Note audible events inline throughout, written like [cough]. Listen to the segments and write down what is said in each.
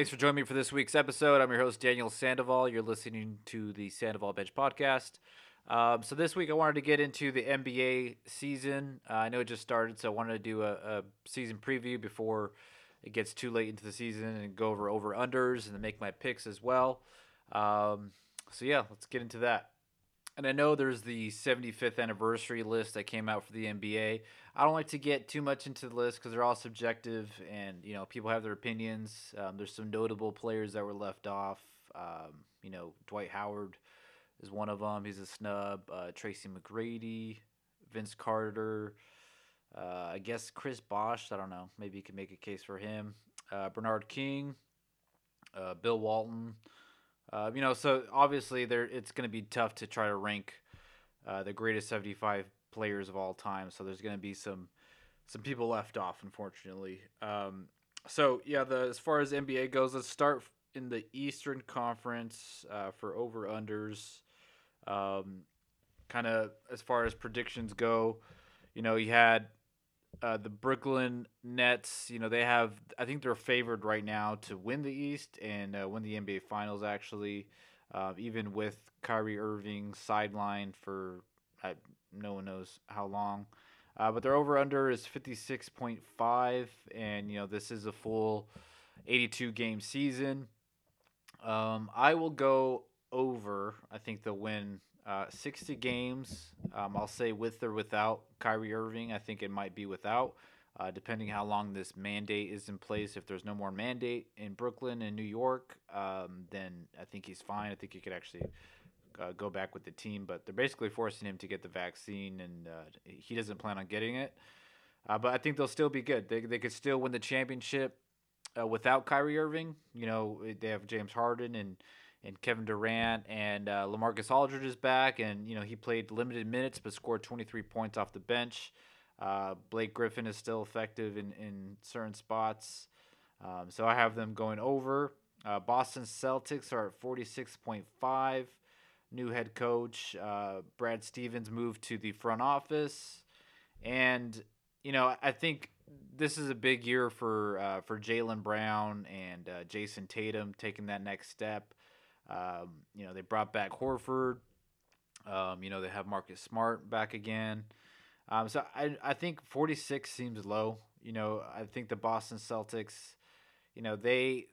Thanks for joining me for this week's episode. I'm your host, Daniel Sandoval. You're listening to the Sandoval Bench Podcast. Um, so, this week I wanted to get into the NBA season. Uh, I know it just started, so I wanted to do a, a, season preview before it gets too late into the season and go over over unders and make my picks as well. Um, so, yeah, let's get into that. And I know there's the 75th anniversary list that came out for the NBA. I don't like to get too much into the list because they're all subjective, and you know people have their opinions. Um, there's some notable players that were left off. Um, you know, Dwight Howard is one of them. He's a snub. Uh, Tracy McGrady, Vince Carter. Uh, I guess Chris Bosh. I don't know. Maybe you could make a case for him. Uh, Bernard King, uh, Bill Walton. Uh, you know, so obviously there it's going to be tough to try to rank uh, the greatest 75 players of all time. So there's going to be some some people left off, unfortunately. Um, so yeah, the as far as NBA goes, let's start in the Eastern Conference uh, for over unders. Um, kind of as far as predictions go, you know, you had uh, the Brooklyn Nets, you know, they have, I think they're favored right now to win the East and uh, win the NBA Finals, actually, uh, even with Kyrie Irving sidelined for no one knows how long. Uh, but their over under is 56.5, and, you know, this is a full 82 game season. Um, I will go over. I think they'll win uh, 60 games. Um, I'll say with or without Kyrie Irving. I think it might be without, uh, depending how long this mandate is in place. If there's no more mandate in Brooklyn and New York, um, then I think he's fine. I think he could actually uh, go back with the team, but they're basically forcing him to get the vaccine, and uh, he doesn't plan on getting it. Uh, but I think they'll still be good. They, they could still win the championship uh, without Kyrie Irving. You know, they have James Harden and and Kevin Durant and uh, Lamarcus Aldridge is back, and you know he played limited minutes but scored 23 points off the bench. Uh, Blake Griffin is still effective in in certain spots, um, so I have them going over. Uh, Boston Celtics are at 46.5. New head coach uh, Brad Stevens moved to the front office, and you know I think this is a big year for uh, for Jaylen Brown and uh, Jayson Tatum taking that next step. Um, you know, they brought back Horford. Um, you know, they have Marcus Smart back again. Um, so I, I think 46 seems low. You know, I think the Boston Celtics, you know, they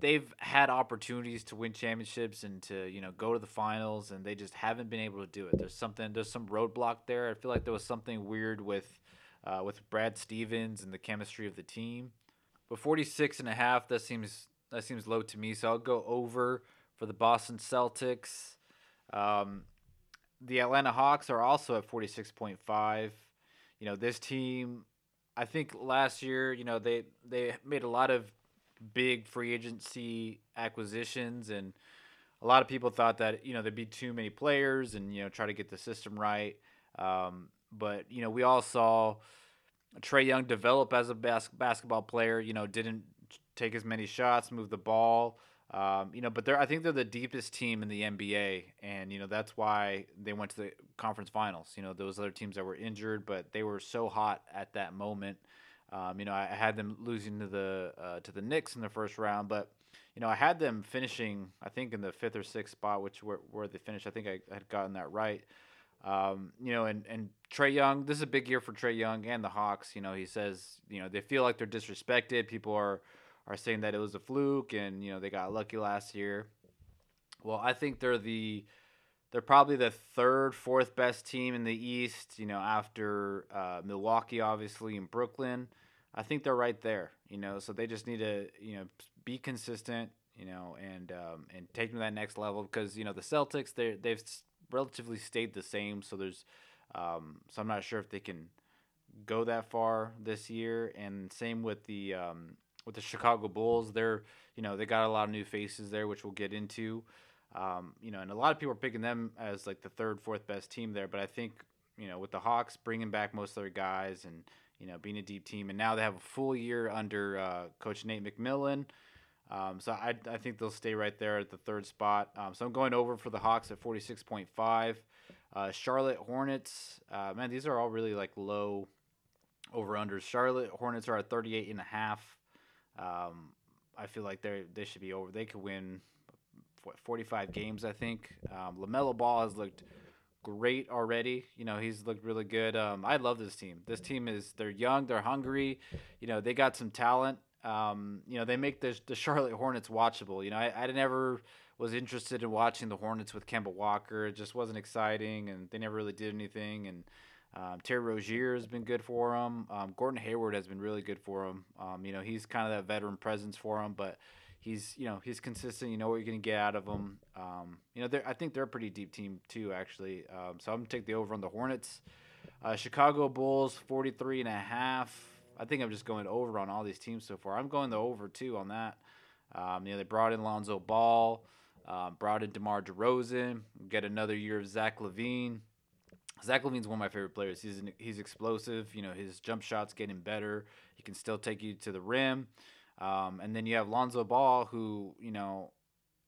they've had opportunities to win championships and to you know go to the finals and they just haven't been able to do it there's something there's some roadblock there i feel like there was something weird with uh, with brad stevens and the chemistry of the team but 46 and a half that seems that seems low to me so i'll go over for the Boston Celtics. Um, the Atlanta Hawks are also at 46.5. You know, this team, I think last year, you know, they they made a lot of big free agency acquisitions and a lot of people thought that, you know, there'd be too many players and, you know, try to get the system right. Um, but, you know, we all saw Trae Young develop as a bas- basketball player, you know, didn't take as many shots, move the ball. Um, you know, but they're I think they're the deepest team in the NBA, and you know that's why they went to the conference finals. You know, those other teams that were injured, but they were so hot at that moment. Um, you know, I had them losing to the uh, to the Knicks in the first round, but you know, I had them finishing I think in the fifth or sixth spot, which where, where they finished. I think I had gotten that right. Um, you know, and and Trae Young, this is a big year for Trae Young and the Hawks. You know, he says you know they feel like they're disrespected. People are are saying that it was a fluke and you know they got lucky last year. Well, I think they're the they're probably the third, fourth best team in the East. You know, after uh, Milwaukee, obviously, and Brooklyn. I think they're right there. You know, so they just need to you know be consistent. You know, and um, and take them to that next level because you know the Celtics they they've relatively stayed the same. So there's um, so I'm not sure if they can go that far this year. And same with the um, with the Chicago Bulls. They're you know they got a lot of new faces there, which we'll get into. Um, you know, and a lot of people are picking them as like the third, fourth best team there. But I think you know with the Hawks bringing back most of their guys and you know being a deep team, and now they have a full year under uh, Coach Nate McMillan. Um, so I, I think they'll stay right there at the third spot. Um, so I'm going over for the Hawks at 46.5. Uh, Charlotte Hornets, uh, man, these are all really like low over unders. Charlotte Hornets are at 38 and a half. Um, I feel like they they should be over. They could win what, 45 games, I think. Um, LaMelo Ball has looked great already. You know, he's looked really good. Um, I love this team. This team is they're young, they're hungry. You know, they got some talent. Um, you know, they make the the Charlotte Hornets watchable. You know, I, I never was interested in watching the Hornets with Kemba Walker. It just wasn't exciting, and they never really did anything. And um, Terry Rozier has been good for him. Um, Gordon Hayward has been really good for him. Um, you know, he's kind of that veteran presence for him, but he's you know he's consistent. You know what you're gonna get out of him. Um, you know, I think they're a pretty deep team too, actually. Um, so I'm gonna take the over on the Hornets. Uh, Chicago Bulls 43 and a half. I think I'm just going over on all these teams so far. I'm going the over too on that. Um, you know, they brought in Lonzo Ball, uh, brought in DeMar DeRozan, get another year of Zach LaVine. Zach LaVine's one of my favorite players. He's an, he's explosive. You know, his jump shot's getting better. He can still take you to the rim. Um, and then you have Lonzo Ball, who you know,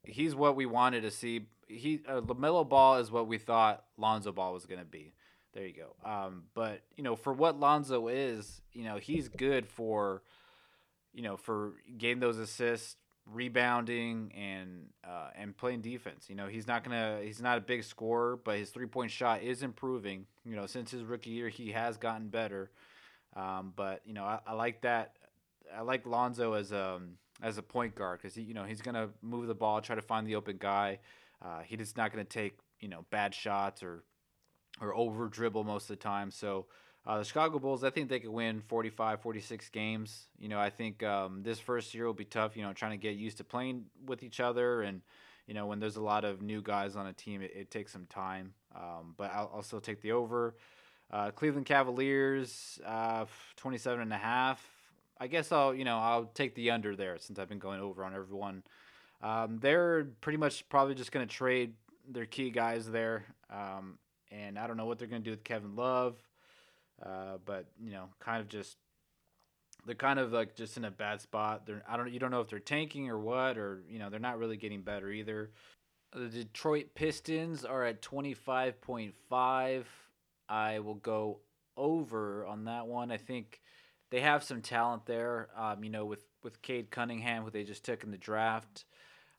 he's what we wanted to see. He uh, Lamelo Ball is what we thought Lonzo Ball was going to be. There you go. Um, but you know, for what Lonzo is, you know, he's good for, you know, for getting those assists, rebounding, and uh, and playing defense. You know, he's not gonna, he's not a big scorer, but his three point shot is improving. You know, since his rookie year, he has gotten better. Um, but you know, I, I like that I like Lonzo as a um, as a point guard because you know he's gonna move the ball, try to find the open guy. Uh, he's not gonna take you know bad shots or or over dribble most of the time. So uh, the Chicago Bulls, I think they could win 45, 46 games. You know, I think um, this first year will be tough. You know, trying to get used to playing with each other and. You know, when there's a lot of new guys on a team, it, it takes some time. Um, but I'll, I'll still take the over. Uh, Cleveland Cavaliers, uh, 27 and a half. I guess I'll you know I'll take the under there since I've been going over on everyone. Um, they're pretty much probably just going to trade their key guys there, um, and I don't know what they're going to do with Kevin Love, uh, but you know, kind of just they're kind of like just in a bad spot. They're I don't you don't know if they're tanking or what, or you know they're not really getting better either. The Detroit Pistons are at twenty five point five. I will go over on that one. I think they have some talent there. Um, you know, with with Cade Cunningham, who they just took in the draft.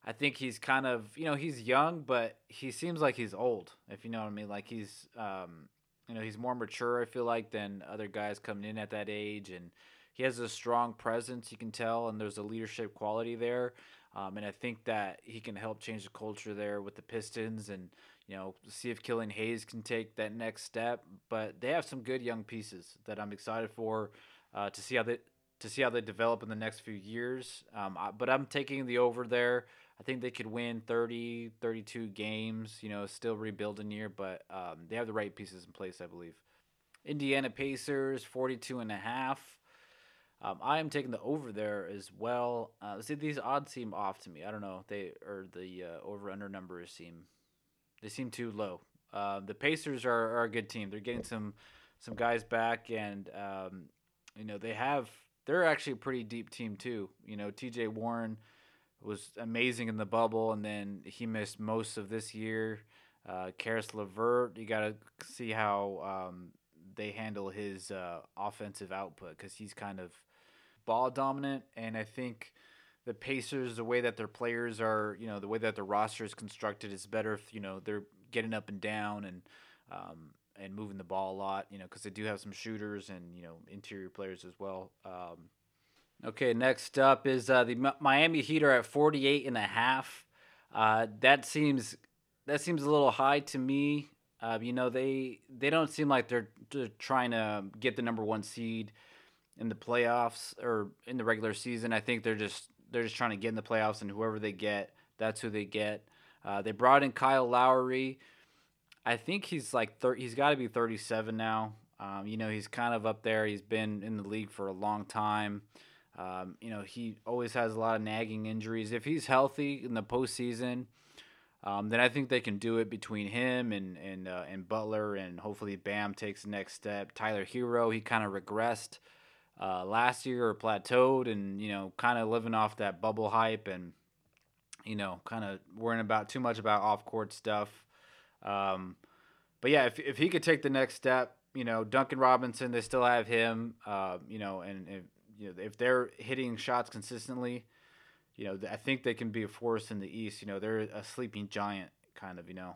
I think he's kind of you know he's young, but he seems like he's old. If you know what I mean, like he's um, you know he's more mature. I feel like than other guys coming in at that age, and he has a strong presence. You can tell, and there's a leadership quality there. Um, and I think that he can help change the culture there with the Pistons, and you know see if Killian Hayes can take that next step. But they have some good young pieces that I'm excited for uh, to see how they to see how they develop in the next few years. Um, I, but I'm taking the over there. I think they could win 30, 32 games. You know, still rebuilding year, but um, they have the right pieces in place, I believe. Indiana Pacers, 42 and a half. Um, I am taking the over there as well. Uh, see, these odds seem off to me. I don't know. They or the uh, over under numbers seem they seem too low. Uh, the Pacers are, are a good team. They're getting some some guys back, and um, you know, they have they're actually a pretty deep team too. You know, T.J. Warren was amazing in the bubble, and then he missed most of this year. Uh, Caris LeVert, you got to see how um, they handle his uh, offensive output because he's kind of ball dominant, and I think the Pacers, the way that their players are, you know, the way that their roster is constructed is better if you know they're getting up and down and um, and moving the ball a lot, you know, because they do have some shooters and you know interior players as well. Um, okay, next up is uh, the Miami Heat are at 48 and a half. Uh, that seems that seems a little high to me. Uh, you know, they they don't seem like they're, they're trying to get the number one seed in the playoffs or in the regular season. I think they're just they're just trying to get in the playoffs, and whoever they get, that's who they get. Uh, they brought in Kyle Lowry. I think he's like thir- he's got to be 37 now. Um, you know, he's kind of up there. He's been in the league for a long time. Um, you know, he always has a lot of nagging injuries. If he's healthy in the postseason, um, then I think they can do it between him and and uh, and Butler, and hopefully Bam takes the next step. Tyler Herro, he kind of regressed uh, last year or plateaued, and you know, kind of living off that bubble hype, and you know, kind of worrying about too much about off court stuff. Um, but yeah, if if he could take the next step, you know, Duncan Robinson, they still have him. Uh, you know, and if, you know if they're hitting shots consistently, you know, I think they can be a force in the East. You know, they're a sleeping giant, kind of. You know,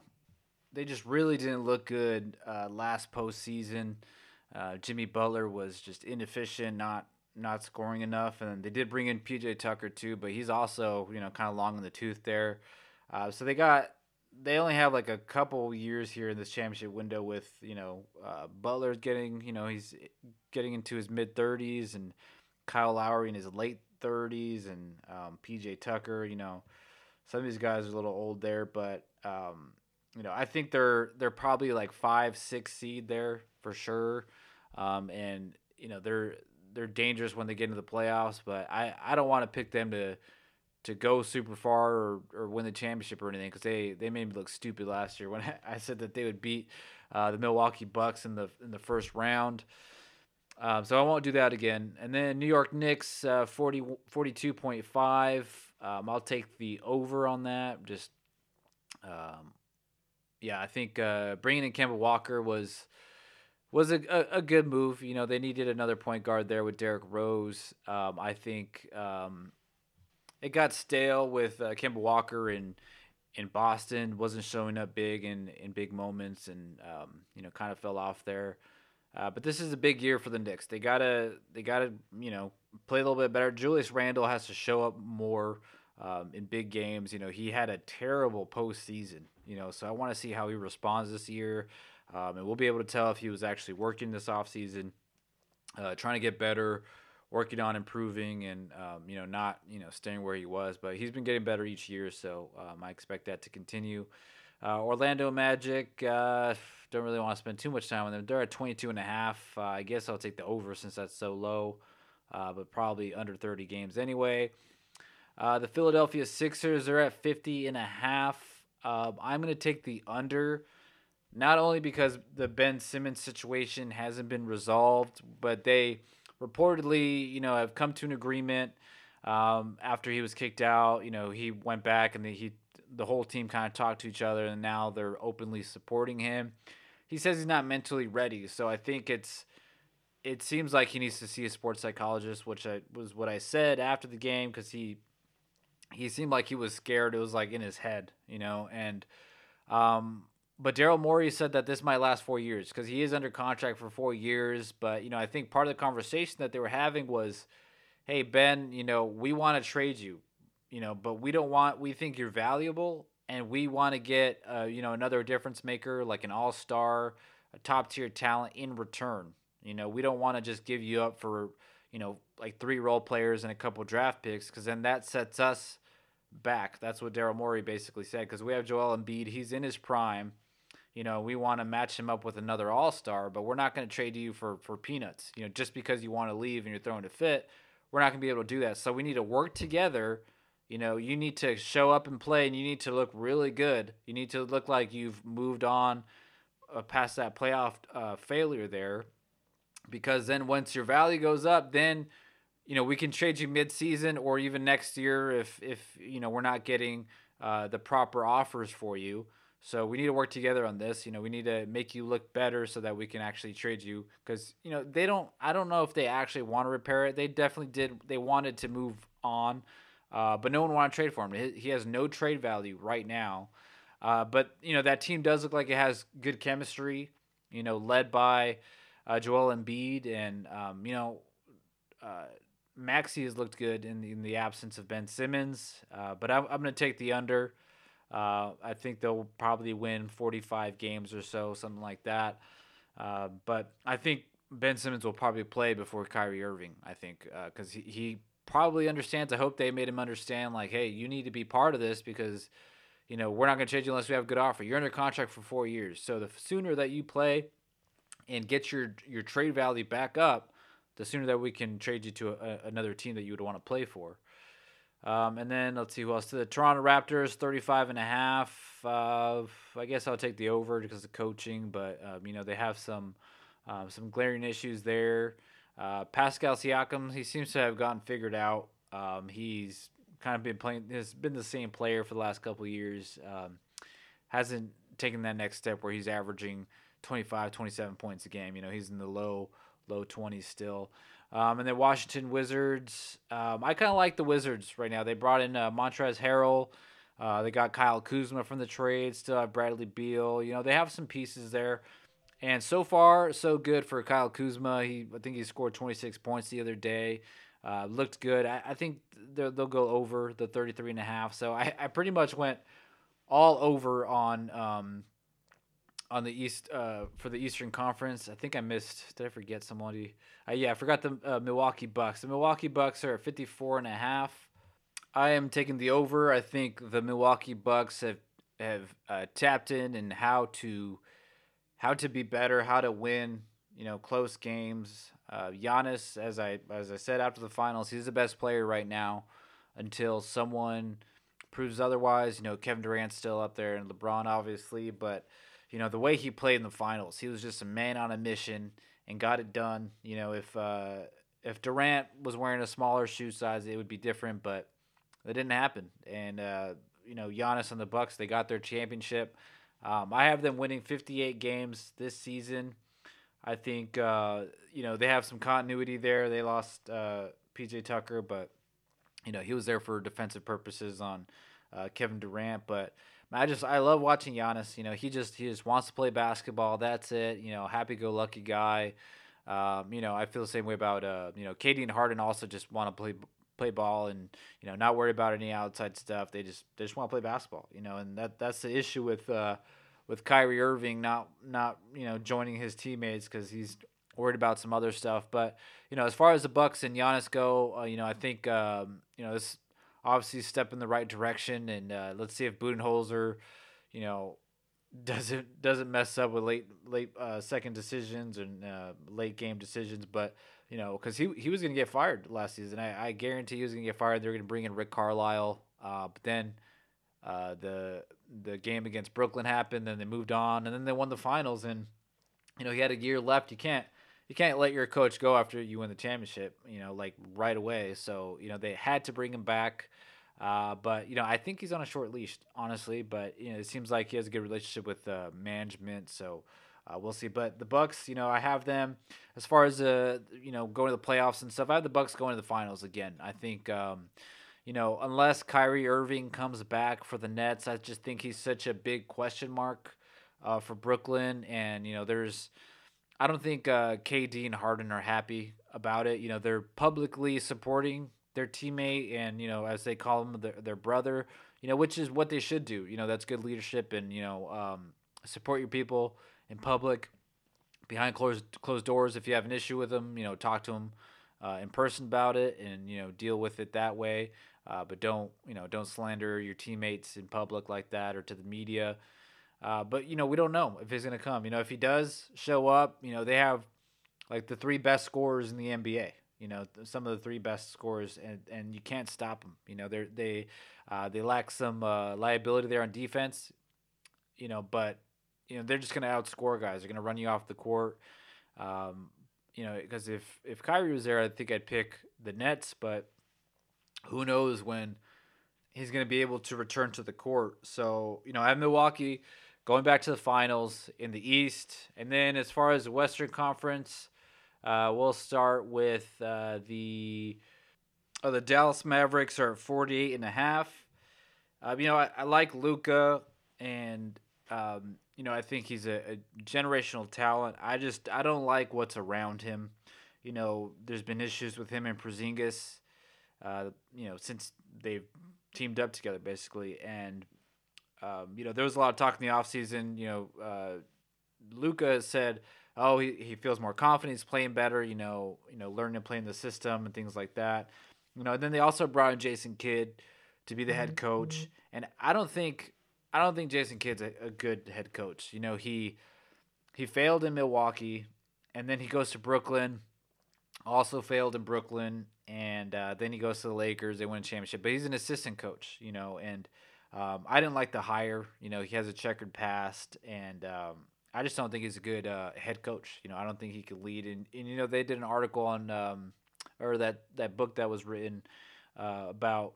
they just really didn't look good uh, last postseason. Uh, Jimmy Butler was just inefficient, not not scoring enough, and they did bring in PJ Tucker too, but he's also you know kind of long in the tooth there. Uh, so they got they only have like a couple years here in this championship window with you know uh, Butler getting you know he's getting into his mid thirties and Kyle Lowry in his late thirties and um, PJ Tucker you know some of these guys are a little old there, but um, you know I think they're they're probably like five six seed there for sure, um, and you know they're they're dangerous when they get into the playoffs, but I, I don't want to pick them to to go super far or, or win the championship or anything because they, they made me look stupid last year when [laughs] I said that they would beat uh, the Milwaukee Bucks in the in the first round. Um, so I won't do that again. And then New York Knicks uh, 40, 42.5. Um, I'll take the over on that. Just um, yeah, I think uh, bringing in Kemba Walker was was a, a, a, good move. You know, they needed another point guard there with Derrick Rose. Um, I think um, it got stale with uh, Walker in in Boston. wasn't showing up big in in big moments, and um, you know, kind of fell off there. Uh, but this is a big year for the Knicks. They gotta they gotta you know play a little bit better. Julius Randle has to show up more. Um, in big games. You know, he had a terrible postseason, you know, so I want to see how he responds this year. Um, and we'll be able to tell if he was actually working this offseason, uh, trying to get better, working on improving, and um, you know not you know staying where he was. But he's been getting better each year, so um, I expect that to continue. Uh, Orlando Magic, uh, don't really want to spend too much time on them. They're at 22 and a half. Uh, I guess I'll take the over since that's so low, uh, but probably under 30 games anyway. Uh, the Philadelphia Sixers are at 50 and a half. Um, I'm going to take the under not only because the Ben Simmons situation hasn't been resolved, but they reportedly, you know, have come to an agreement um, after he was kicked out. You know, he went back and he the whole team kind of talked to each other, and now they're openly supporting him. He says he's not mentally ready, so I think it's it seems like he needs to see a sports psychologist, which I, was what I said after the game because he he seemed like he was scared. It was like in his head, you know, and um, but Daryl Morey said that this might last four years because he is under contract for four years. But you know, I think part of the conversation that they were having was, "Hey Ben, you know, we want to trade you, you know, but we don't want. We think you're valuable, and we want to get, uh, you know, another difference maker like an all star, a top tier talent in return. You know, we don't want to just give you up for, you know, like three role players and a couple draft picks because then that sets us." Back. That's what Daryl Morey basically said. Because we have Joel Embiid, he's in his prime you know, we want to match him up with another all star, but we're not going to trade you for for peanuts. You know, just because you want to leave and you're throwing a fit, we're not going to be able to do that. So we need to work together. You know, you need to show up and play, and you need to look really good. You need to look like you've moved on uh, past that playoff uh, failure there, because then once your value goes up, then you know we can trade you mid-season or even next year if if you know we're not getting uh, the proper offers for you. So we need to work together on this. You know, we need to make you look better so that we can actually trade you because you know they don't. I don't know if they actually want to repair it. They definitely did. They wanted to move on, uh, but no one wanted to trade for him. He has no trade value right now. Uh, but you know that team does look like it has good chemistry. You know, led by uh, Joel Embiid and um, you know. Uh, Maxey has looked good in the, in the absence of Ben Simmons, uh, but I'm, I'm going to take the under. Uh, I think they'll probably win 45 games or so, something like that. Uh, but I think Ben Simmons will probably play before Kyrie Irving. I think because uh, he, he probably understands. I hope they made him understand, like, hey, you need to be part of this because you know we're not going to change you unless we have a good offer. You're under contract for four years, so the sooner that you play and get your your trade value back up, the sooner that we can trade you to a, another team that you would want to play for. Um, and then let's see who else. To The Toronto Raptors, 35 and a half. Uh, I guess I'll take the over because of coaching, but um, you know they have some um, some glaring issues there. Uh, Pascal Siakam, he seems to have gotten figured out. Um, he's kind of been playing. Has been the same player for the last couple years. Um, hasn't taken that next step where he's averaging 25, 27 points a game. You know, he's in the low low 20s still. Um, and then Washington Wizards. Um, I kind of like the Wizards right now. They brought in uh, Montrezl Harrell. Uh, they got Kyle Kuzma from the trade. Still have Bradley Beal. You know they have some pieces there. And so far, so good for Kyle Kuzma. He, I think he scored 26 points the other day. Uh, looked good. I, I think they'll go over the 33 and a half. So I, I pretty much went all over on um, on the East uh, for the Eastern Conference. I think I missed. Did I forget somebody? Uh, yeah, I forgot the uh, Milwaukee Bucks. The Milwaukee Bucks are at 54 and a half. I am taking the over. I think the Milwaukee Bucks have have uh, tapped in and how to how to be better, how to win. You know, close games. Uh, Giannis, as I as I said after the finals, he's the best player right now until someone proves otherwise. You know, Kevin Durant's still up there and LeBron obviously, but you know the way he played in the finals, he was just a man on a mission and got it done. You know, if uh, if Durant was wearing a smaller shoe size, it would be different, but that didn't happen. And uh, you know, Giannis and the Bucks, they got their championship. Um, I have them winning 58 games this season. I think uh, you know they have some continuity there. They lost uh, PJ Tucker, but you know he was there for defensive purposes on uh, Kevin Durant. But I just I love watching Giannis. You know he just he just wants to play basketball. That's it. You know happy go lucky guy. Um, you know I feel the same way about uh, you know KD and Harden also just want to play play ball and you know not worry about any outside stuff. They just they just want to play basketball. You know and that that's the issue with. Uh, with Kyrie Irving not not you know joining his teammates because he's worried about some other stuff. But you know, as far as the Bucks and Giannis go, uh, you know, I think um, you know this obviously step in the right direction, and uh, let's see if Budenholzer, you know, [laughs] doesn't doesn't mess up with late late uh, second decisions and uh, late game decisions. But you know, because he he was gonna get fired last season, I, I guarantee he was gonna get fired. They're gonna bring in Rick Carlisle, uh, but then uh, the the game against Brooklyn happened, then they moved on, and then they won the finals. And you know, he had a year left. You can't you can't let your coach go after you win the championship. You know, like right away. So you know they had to bring him back. Uh, but you know, I think he's on a short leash, honestly. But you know, it seems like he has a good relationship with uh, management. So. Uh, we'll see, but the Bucks, you know, I have them as far as uh, you know, going to the playoffs and stuff. I have the Bucks going to the finals again. I think, um, you know, unless Kyrie Irving comes back for the Nets, I just think he's such a big question mark uh, for Brooklyn. And, you know, there's, I don't think uh, KD and Harden are happy about it. You know, they're publicly supporting their teammate and, you know, as they call him, their, their brother, you know, which is what they should do. You know, that's good leadership and, you know, um, support your people in public behind closed closed doors. If you have an issue with them, you know, talk to them uh, in person about it and you know deal with it that way. Uh, but don't you know don't slander your teammates in public like that or to the media. Uh, but you know we don't know if he's gonna come. You know if he does show up, you know they have like the three best scorers in the NBA. You know some of the three best scorers, and, and you can't stop them. You know they they uh, they lack some uh, liability there on defense. You know, but you know they're just gonna outscore guys. They're gonna run you off the court. Um, you know, because if if Kyrie was there, I think I'd pick the Nets, but who knows when he's going to be able to return to the court. So, you know, I have Milwaukee going back to the finals in the East. And then as far as the Western Conference, uh, we'll start with uh, the oh, the Dallas Mavericks are at 48 and a half. Uh, you know, I, I like Luka and um, you know, I think he's a, a generational talent. I just I don't like what's around him. You know, there's been issues with him and Porzingis uh, you know, since they've teamed up together basically. And, um, you know, there was a lot of talk in the offseason. You know, uh, Luka said, oh, he, he feels more confident. He's playing better, you know, you know, learning to play in the system and things like that. You know, and then they also brought in Jason Kidd to be the head coach. Mm-hmm. And I don't think I don't think Jason Kidd's a, a good head coach. You know, he he failed in Milwaukee and then he goes to Brooklyn, also failed in Brooklyn, and uh, then he goes to the Lakers. They win a championship, but he's an assistant coach, you know. And um, I didn't like the hire. You know, he has a checkered past, and um, I just don't think he's a good uh, head coach. You know, I don't think he could lead. And, and you know, they did an article on um, or that that book that was written uh, about.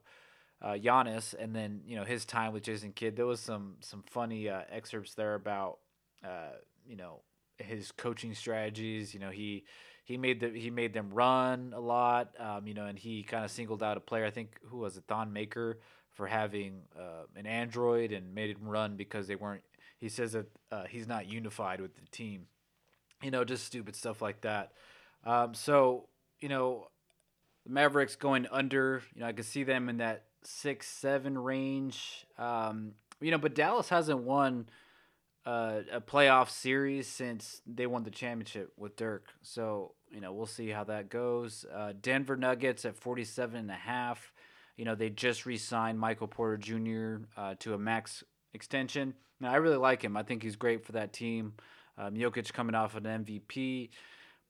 Uh, Giannis, and then you know his time with Jason Kidd. There was some some funny uh, excerpts there about uh, you know his coaching strategies. You know he he made the he made them run a lot. Um, you know, and he kind of singled out a player. I think who was it, Thon Maker, for having uh, an android and made him run because they weren't. He says that uh, he's not unified with the team. You know, just stupid stuff like that. Um, so you know, the Mavericks going under. You know, I could see them in that six seven range. Um, you know, but Dallas hasn't won uh, a playoff series since they won the championship with Dirk. So, you know, we'll see how that goes. Uh, Denver Nuggets at 47 and a half. You know, they just re-signed Michael Porter Jr. Uh, to a max extension. Now, I really like him. I think he's great for that team. Um, Jokic coming off an MVP.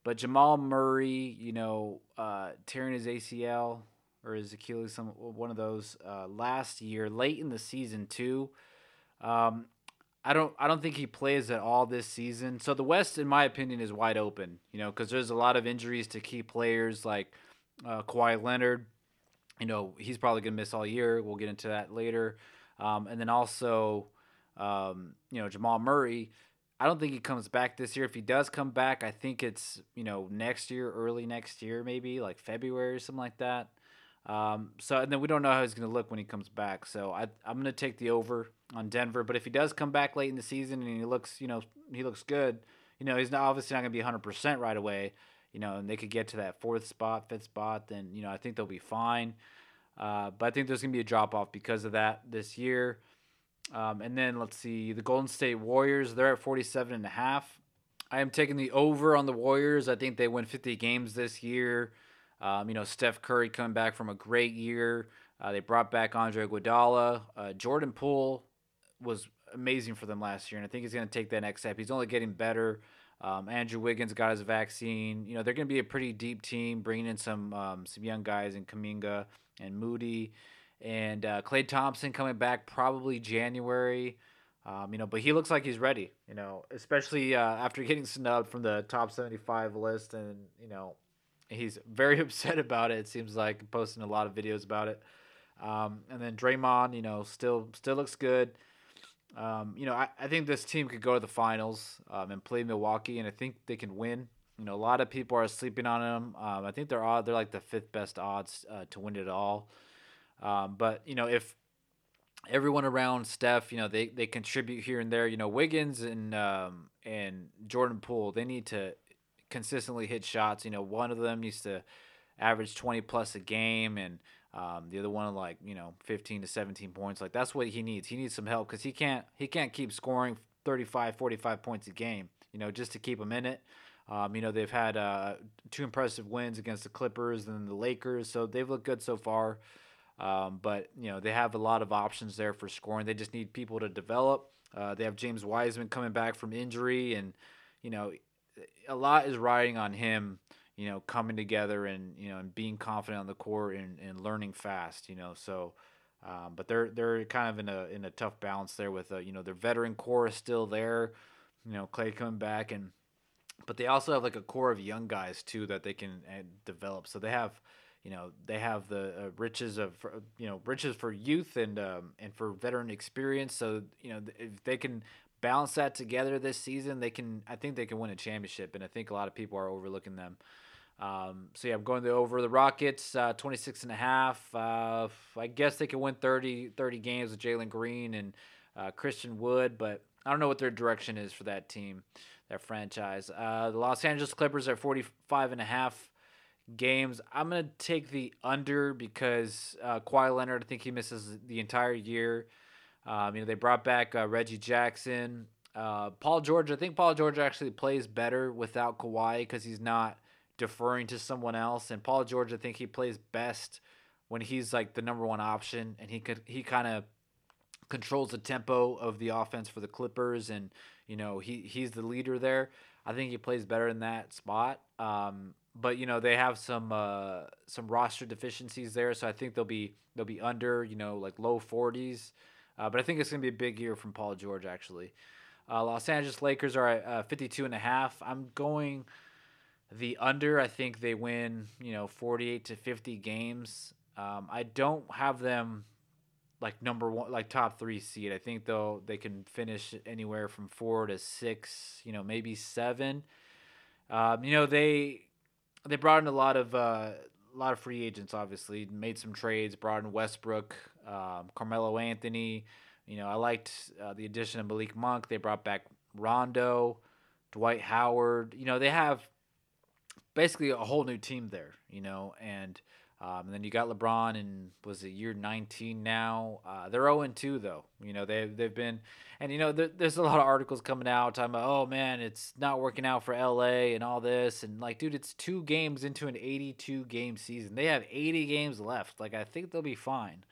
But Jamal Murray, you know, uh, tearing his ACL or his Achilles, some one of those uh, last year, late in the season too. Um, I don't I don't think he plays at all this season. So the West, in my opinion, is wide open. You know, because there's a lot of injuries to key players like uh, Kawhi Leonard. You know, he's probably gonna miss all year. We'll get into that later. Um, and then also, um, you know, Jamal Murray. I don't think he comes back this year. If he does come back, I think it's you know next year, early next year, maybe like February or something like that. Um, so and then we don't know how he's going to look when he comes back. So I, I'm going to take the over on Denver. But if he does come back late in the season and he looks, you know, he looks good, you know, he's not obviously not going to be 100 percent right away. You know, and they could get to that fourth spot, fifth spot, then you know I think they'll be fine. Uh, but I think there's going to be a drop off because of that this year. Um, and then let's see the Golden State Warriors. They're at 47 and a half. I am taking the over on the Warriors. I think they win 50 games this year. Um, you know, Steph Curry coming back from a great year. Uh, they brought back Andre Iguodala. Uh, Jordan Poole was amazing for them last year, and I think he's going to take that next step. He's only getting better. Um, Andrew Wiggins got his vaccine. You know, they're going to be a pretty deep team, bringing in some um, some young guys in Kuminga and Moody, and uh, Klay Thompson coming back probably January. Um, you know, but he looks like he's ready. You know, especially uh, after [laughs] getting snubbed from the top seventy-five list, and you know, He's very [laughs] upset about it. It seems like posting a lot of videos about it. Um, and then Draymond, you know, still still looks good. Um, you know, I, I think this team could go to the finals um, and play Milwaukee, and I think they can win. You know, a lot of people are sleeping on them. Um, I think they're odd. They're like the fifth best odds uh, to win it all. Um, but you know, if everyone around Steph, you know, they, they contribute here and there. You know, Wiggins and um, and Jordan Poole, they need to consistently hit shots. You know, one of them used to average 20 plus a game and um, the other one like you know 15 to 17 points. Like that's what he needs. He needs some help because he can't he can't keep scoring 35 45 points a game you know just to keep him in it. Um, you know they've had uh, two impressive wins against the clippers and the lakers so they've looked good so far. Um, but you know they have a lot of options there for scoring. They just need people to develop. Uh, they have james wiseman coming back from injury and you know a lot is riding on him, you know, coming together and you know and being confident on the court and, and learning fast, you know. So, um, but they're they're kind of in a in a tough balance there with uh, you know their veteran core is still there, you know, Klay coming back and, but they also have like a core of young guys too that they can uh, develop. So they have. You know they have the uh, riches of you know riches for youth and um, and for veteran experience. So you know if they can balance that together this season, they can. I think they can win a championship, and I think a lot of people are overlooking them. Um, so yeah, I'm going to over the Rockets, uh, 26 and a half. Uh, I guess they can win 30, 30 games with Jalen Green and uh, Christian Wood, but I don't know what their direction is for that team, that franchise. Uh, the Los Angeles Clippers are 45 and a half games. I'm going to take the under because uh, Kawhi Leonard, I think he misses the entire year. Um, you know, they brought back uh, Reggie Jackson. Uh, Paul George, I think Paul George actually plays better without Kawhi because he's not deferring to someone else. And Paul George, I think he plays best when he's like the number one option, and he could he kind of controls the tempo of the offense for the Clippers, and you know he he's the leader there. I think he plays better in that spot. Um, but you know they have some uh, some roster deficiencies there, so I think they'll be they'll be under you know like low forties. Uh, but I think it's going to be a big year from Paul George, actually. Uh, Los Angeles Lakers are at uh, 52 and a half. I'm going the under. I think they win, you know, 48 to 50 games. Um, I don't have them like number one, like top three seed. I think though they can finish anywhere from four to six, you know, maybe seven. Um, you know, they they brought in a lot of uh, a lot of free agents. Obviously, made some trades. Brought in Westbrook, um, Carmelo Anthony. You know, I liked uh, the addition of Malik Monk. They brought back Rondo, Dwight Howard. You know, they have basically a whole new team there. You know, and um, and then you got LeBron and was it year 19 now? Uh, they're 0 2 though. You know they've they've been, and you know there, there's a lot of articles coming out talking about oh man it's not working out for LA and all this and like dude it's two games into an 82 game season. They have 80 games left. Like I think they'll be fine.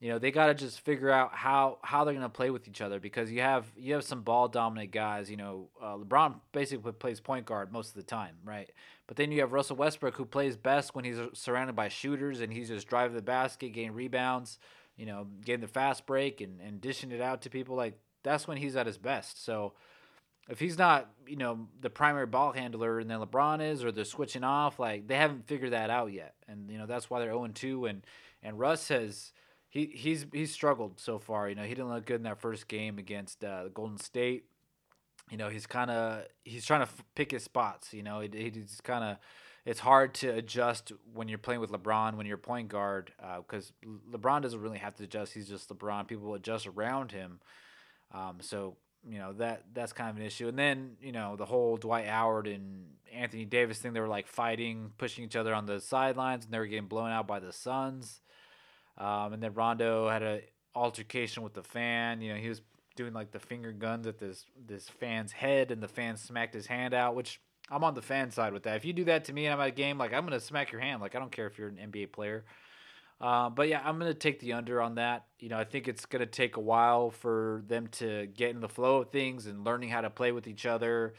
You know they got to just figure out how how they're gonna play with each other because you have you have some ball dominant guys. You know uh, LeBron basically plays point guard most of the time, right? But then you have Russell Westbrook who plays best when he's surrounded by shooters and he's just driving the basket, getting rebounds, you know, getting the fast break and, and dishing it out to people. Like that's when he's at his best. So if he's not, you know, the primary ball handler and then LeBron is or they're switching off, like they haven't figured that out yet. And you know, that's why they're 0 2 and and Russ has he he's he's struggled so far. You know, he didn't look good in that first game against uh, Golden State you know he's kind of he's trying to f- pick his spots. You know, he, he's kind of it's hard to adjust when you're playing with LeBron when you're point guard because uh, LeBron doesn't really have to adjust. He's just LeBron. People adjust around him. Um, so you know that that's kind of an issue. And then you know the whole Dwight Howard and Anthony Davis thing. They were like fighting, pushing each other on the sidelines, and they were getting blown out by the Suns. Um, and then Rondo had a altercation with the fan. You know he was doing like the finger guns at this this fan's head, and the fan smacked his hand out. Which I'm on the fan side with that. If you do that to me and I'm at a game, like I'm gonna smack your hand. Like I don't care if you're an NBA player. Uh, but yeah, I'm gonna take the under on that. You know, I think it's gonna take a while for them to get in the flow of things and learning how to play with each other.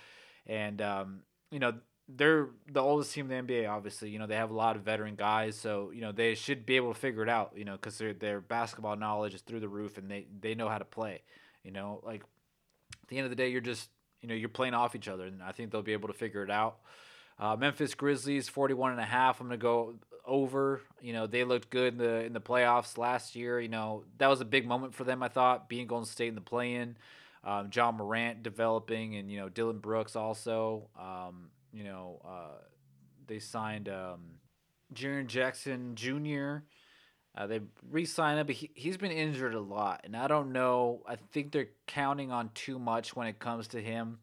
And um, you know, they're the oldest team in the NBA. Obviously, you know they have a lot of veteran guys, so you know they should be able to figure it out. You know, because their their basketball knowledge is through the roof, and they they know how to play. You know, like at the end of the day, you're just you know you're playing off each other, and I think they'll be able to figure it out. Uh, Memphis Grizzlies 41 and a half. I'm gonna go over. You know they looked good in the in the playoffs last year. You know that was a big moment for them. I thought being Golden State in the play-in. Um, Ja Morant developing, and you know Dillon Brooks also. Um, you know uh, they signed um, Jaren Jackson Jr. Uh, they re-signed him, but he, he's been injured a lot, and I don't know. I think they're counting on too much when it comes to him.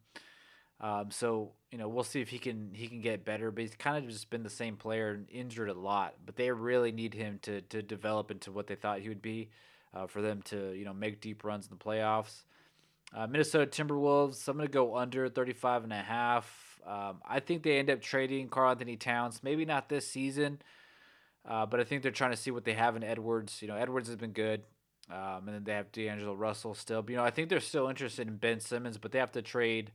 Um, so you know, we'll see if he can he can get better. But he's kind of just been the same player and injured a lot. But they really need him to to develop into what they thought he would be, uh, for them to you know make deep runs in the playoffs. Uh, Minnesota Timberwolves. I'm gonna go under 35 and a half. Um, I think they end up trading Karl-Anthony Towns. Maybe not this season. Uh, but I think they're trying to see what they have in Edwards. You know, Edwards has been good. Um, and then they have D'Angelo Russell still. But, you know, I think they're still interested in Ben Simmons, but they have to trade.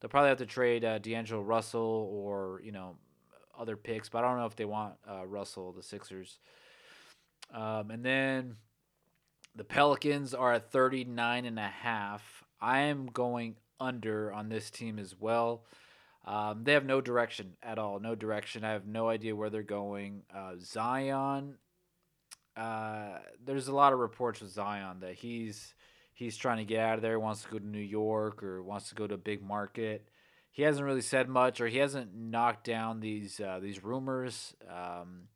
They'll probably have to trade uh, D'Angelo Russell or, you know, other picks. But I don't know if they want uh, Russell, the Sixers. Um, and then the Pelicans are at 39 and a half. I am going under on this team as well. Um, they have no direction at all. No direction. I have no idea where they're going. Uh, Zion. Uh, there's a lot of reports with Zion that he's he's trying to get out of there. He wants to go to New York or wants to go to a big market. He hasn't really said much, or he hasn't knocked down these uh, these rumors. Um,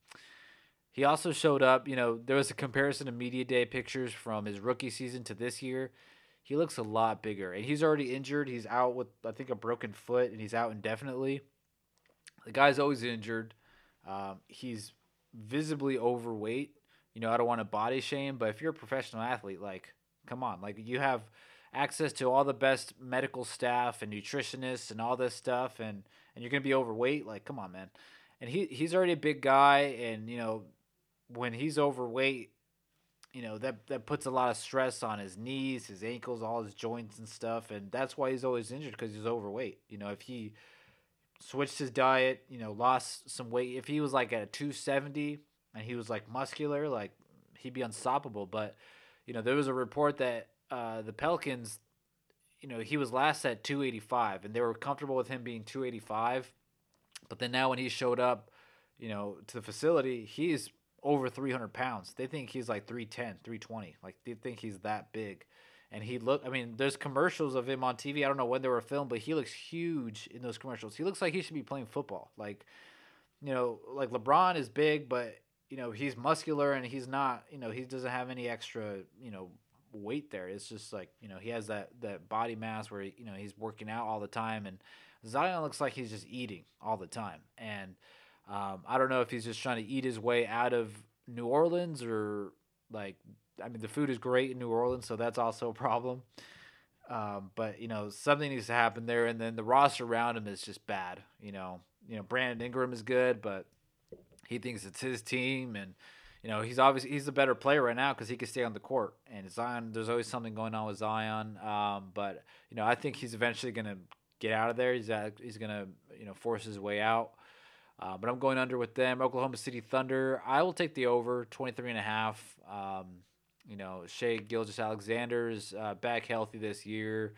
he also showed up. You know, there was a comparison of media day pictures from his rookie season to this year he looks a lot bigger. And he's already injured. He's out with I think a broken foot, and he's out indefinitely. The guy's always injured. Um, he's visibly overweight. You know, I don't want to body shame, but if you're a professional athlete, like, come on, like you have access to all the best medical staff and nutritionists and all this stuff, and and you're gonna be overweight. Like, come on, man. And he he's already a big guy, and you know, when he's overweight, you know that that puts a lot of stress on his knees, his ankles, all his joints and stuff, and that's why he's always injured because he's overweight. You know, if he switched his diet, you know, lost some weight, if he was like at a 270 and he was like muscular, like he'd be unstoppable. But you know, there was a report that uh, the Pelicans, you know, he was last at 285, and they were comfortable with him being 285. But then now when he showed up, you know, to the facility, he's over 300 pounds. They think he's like 310, 320. Like they think he's that big. And he look I mean, there's commercials of him on TV. I don't know when they were filmed, but he looks huge in those commercials. He looks like he should be playing football. Like you know, like LeBron is big, but you know he's muscular and he's not. You know, he doesn't have any extra. You know, weight there. It's just like you know he has that that body mass where you know he's working out all the time, and Zion looks like he's just eating all the time. And um, I don't know if he's just trying to eat his way out of New Orleans or like I mean the food is great in New Orleans, so that's also a problem. Um, but you know something needs to happen there, and then the roster around him is just bad. You know, you know Brandon Ingram is good, but he thinks it's his team, and you know he's obviously he's the better player right now because he can stay on the court. And Zion, there's always something going on with Zion. Um, but you know I think he's eventually gonna get out of there. He's at, he's gonna you know force his way out. Uh, but I'm going under with them. Oklahoma City Thunder. I will take the over 23 and a half. Um, you know, Shai Gilgeous-Alexander's uh, back healthy this year.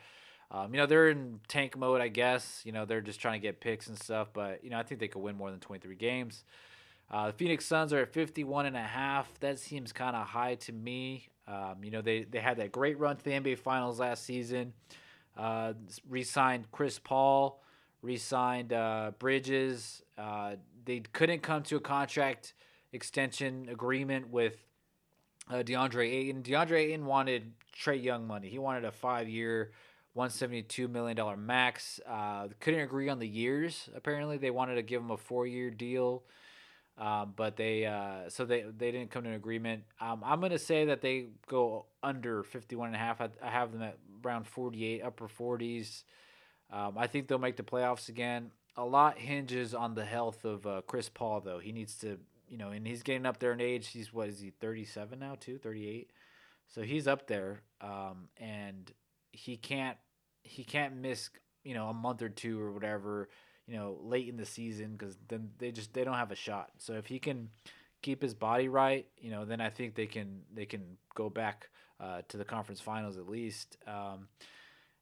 Um, you know, they're in tank mode, I guess. You know, they're just trying to get picks and stuff, but, you know, I think they could win more than 23 games. Uh, the Phoenix Suns are at 51 and a half. That seems kind of high to me. Um, you know, they, they had that great run to the NBA Finals last season. Uh, re signed Chris Paul, re signed uh, Bridges. Uh, they couldn't come to a contract extension agreement with uh, DeAndre Ayton. DeAndre Ayton wanted Trae Young money. He wanted a five year, $172 million max. Uh, couldn't agree on the years, apparently. They wanted to give him a four year deal. Um, but they uh, so they they didn't come to an agreement. Um, I'm gonna say that they go under 51 and a half. I, I have them at around 48, upper 40s. Um, I think they'll make the playoffs again. A lot hinges on the health of uh, Chris Paul, though. He needs to you know, and he's getting up there in age. He's what is he, 37 now, too, 38. So he's up there, um, and he can't he can't miss you know a month or two or whatever you know late in the season because then they just they don't have a shot. So if he can keep his body right, you know, then I think they can they can go back uh, to the conference finals at least. Um,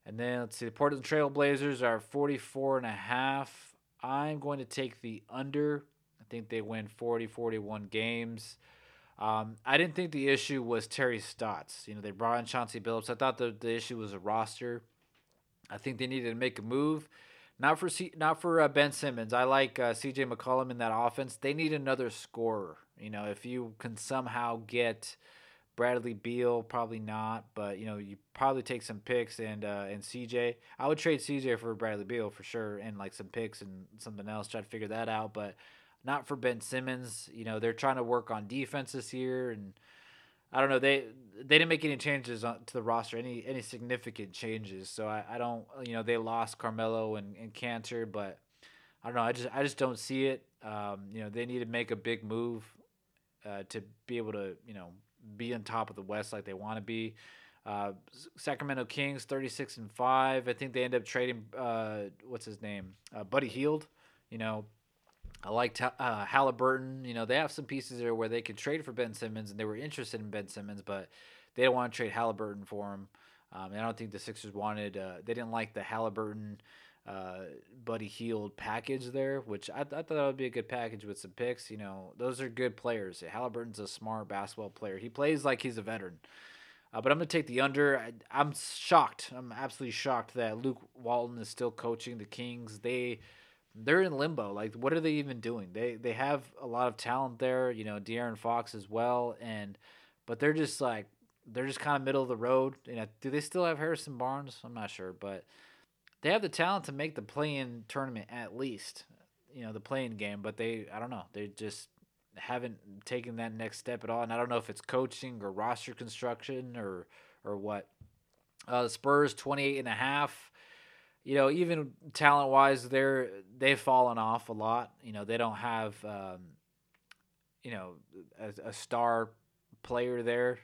and then let's see, the Portland Trail Blazers are 44 and a half. I'm going to take the under I think they win 40, 41 games. Um, I didn't think the issue was Terry Stotts. You know, they brought in Chauncey Billups. I thought the, the issue was a roster. I think they needed to make a move. Not for C, not for uh, Ben Simmons. I like uh, C.J. McCollum in that offense. They need another scorer. You know, if you can somehow get Bradley Beal, probably not, but you know, you probably take some picks and uh, and CJ. I would trade CJ for Bradley Beal for sure, and like some picks and something else. Try to figure that out, but not for Ben Simmons. You know, they're trying to work on defense this year, and I don't know. They they didn't make any changes to the roster, any any significant changes. So I, I don't, you know, they lost Carmelo and, and Kanter, but I don't know. I just I just don't see it. Um, you know, they need to make a big move uh, to be able to, you know, be on top of the West like they want to be. Uh, Sacramento Kings, thirty six and five. I think they end up trading. Uh, what's his name? Uh, Buddy Hield. You know, I liked uh, Halliburton. You know, they have some pieces there where they could trade for Ben Simmons, and they were interested in Ben Simmons, but they don't want to trade Halliburton for him. Um, I don't think the Sixers wanted. Uh, they didn't like the Halliburton, uh, Buddy Hield package there, which I, I thought that would be a good package with some picks. You know, those are good players. Halliburton's a smart basketball player. He plays like he's a veteran. Uh, but I'm going to take the under. I, am shocked. I'm absolutely shocked that Luke Walton is still coaching the Kings. They they're in limbo. Like, what are they even doing? They they have a lot of talent there, you know, De'Aaron Fox as well, and but they're just like they're just kind of middle of the road. You know, do they still have Harrison Barnes? I'm not sure, but they have the talent to make the play-in tournament at least. You know, the play-in game, but they I don't know. They just haven't taken that next step at all, and I don't know if it's coaching or roster construction or or what. Uh, Spurs 28 and a half you know, even talent wise, they're they've fallen off a lot. You know, they don't have, um, you know, a, a, star player there.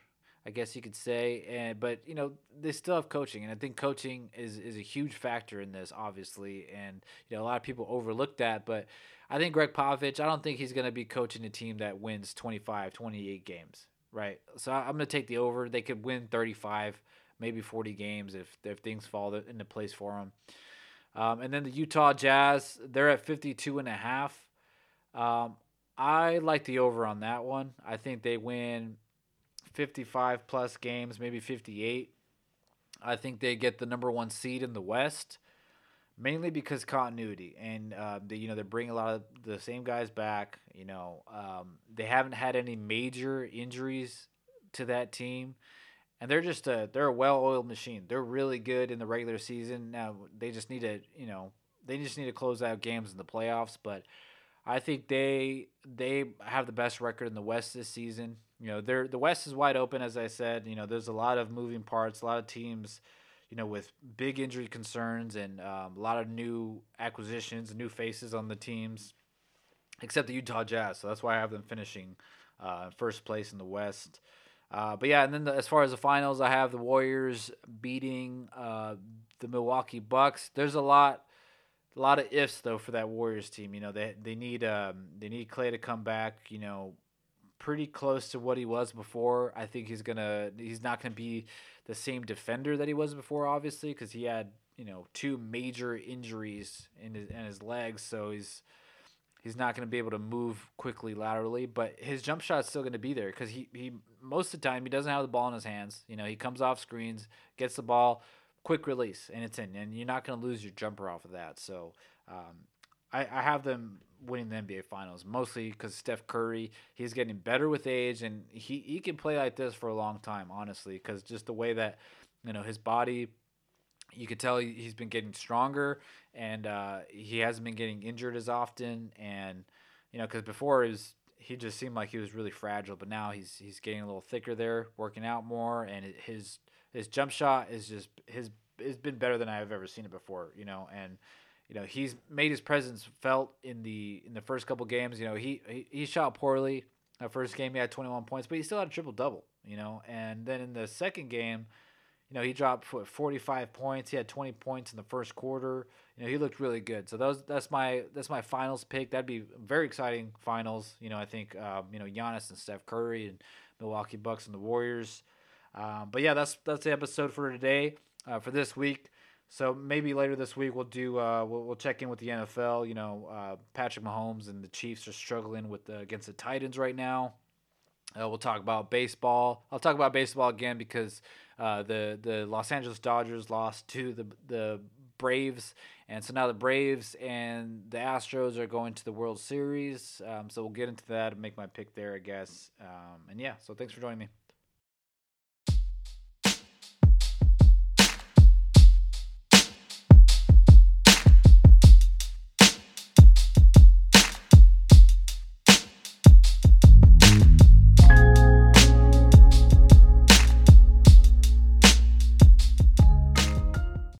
I guess you could say, and but you know they still have coaching, and I think coaching is is a huge factor in this, obviously, and you know a lot of people overlook that, but I think Gregg Popovich, I don't think he's going to be coaching a team that wins 25, 28 games, right? So I'm going to take the over. They could win 35 maybe 40 games if if things fall into place for them. Um, and then the Utah Jazz, they're at 52 and a half. Um, I like the over on that one. I think they win 55 plus games, maybe 58. I think they get the number one seed in the West. mainly because continuity and uh, they, you know they're bringing a lot of the same guys back. You know, um, they haven't had any major injuries to that team, and they're just a they're a well-oiled machine. They're really good in the regular season. Now they just need to you know they just need to close out games in the playoffs, but. I think they they have the best record in the West this season. You know, they're the West is wide open, as I said. You know, there's a lot of moving parts, a lot of teams you know, with big injury concerns and um, a lot of new acquisitions, new faces on the teams, except the Utah Jazz. So that's why I have them finishing uh, first place in the West. Uh, but yeah, and then the, as far as the finals, I have the Warriors beating uh, the Milwaukee Bucks. There's a lot, a lot of ifs though for that Warriors team. You know, they they need um, they need Klay to come back. You know, pretty close to what he was before. I think he's gonna he's not gonna be the same defender that he was before, obviously, because he had you know two major injuries in his in his legs, so he's he's not going to be able to move quickly laterally. But his jump shot is still going to be there because he he most of the time he doesn't have the ball in his hands. You know, he comes off screens, gets the ball, quick release, and it's in, and you're not going to lose your jumper off of that. So. Um, I, I have them winning the NBA Finals mostly because Steph Curry he's getting better with age and he he can play like this for a long time honestly because just the way that you know his body you could tell he's been getting stronger and uh, he hasn't been getting injured as often and you know because before was he just seemed like he was really fragile but now he's he's getting a little thicker there working out more and his his jump shot is just his it's been better than I've ever seen it before you know and you know he's made his presence felt in the in the first couple games. You know he he, he shot poorly. That first game he had 21 points, but he still had a triple double. You know, and then in the second game, you know he dropped 45 points. He had 20 points in the first quarter. You know he looked really good. So those that's my that's my finals pick. That'd be very exciting finals. You know I think um, you know Giannis and Steph Curry and Milwaukee Bucks and the Warriors. Um, but yeah, that's that's the episode for today. Uh, for this week. So maybe later this week we'll do uh, we'll, we'll check in with the NFL. You know, uh, Patrick Mahomes and the Chiefs are struggling with the, against the Titans right now. Uh, we'll talk about baseball. I'll talk about baseball again because uh, the the Los Angeles Dodgers lost to the the Braves, and so now the Braves and the Astros are going to the World Series. Um, so we'll get into that and make my pick there, I guess. Um, and yeah, so thanks for joining me.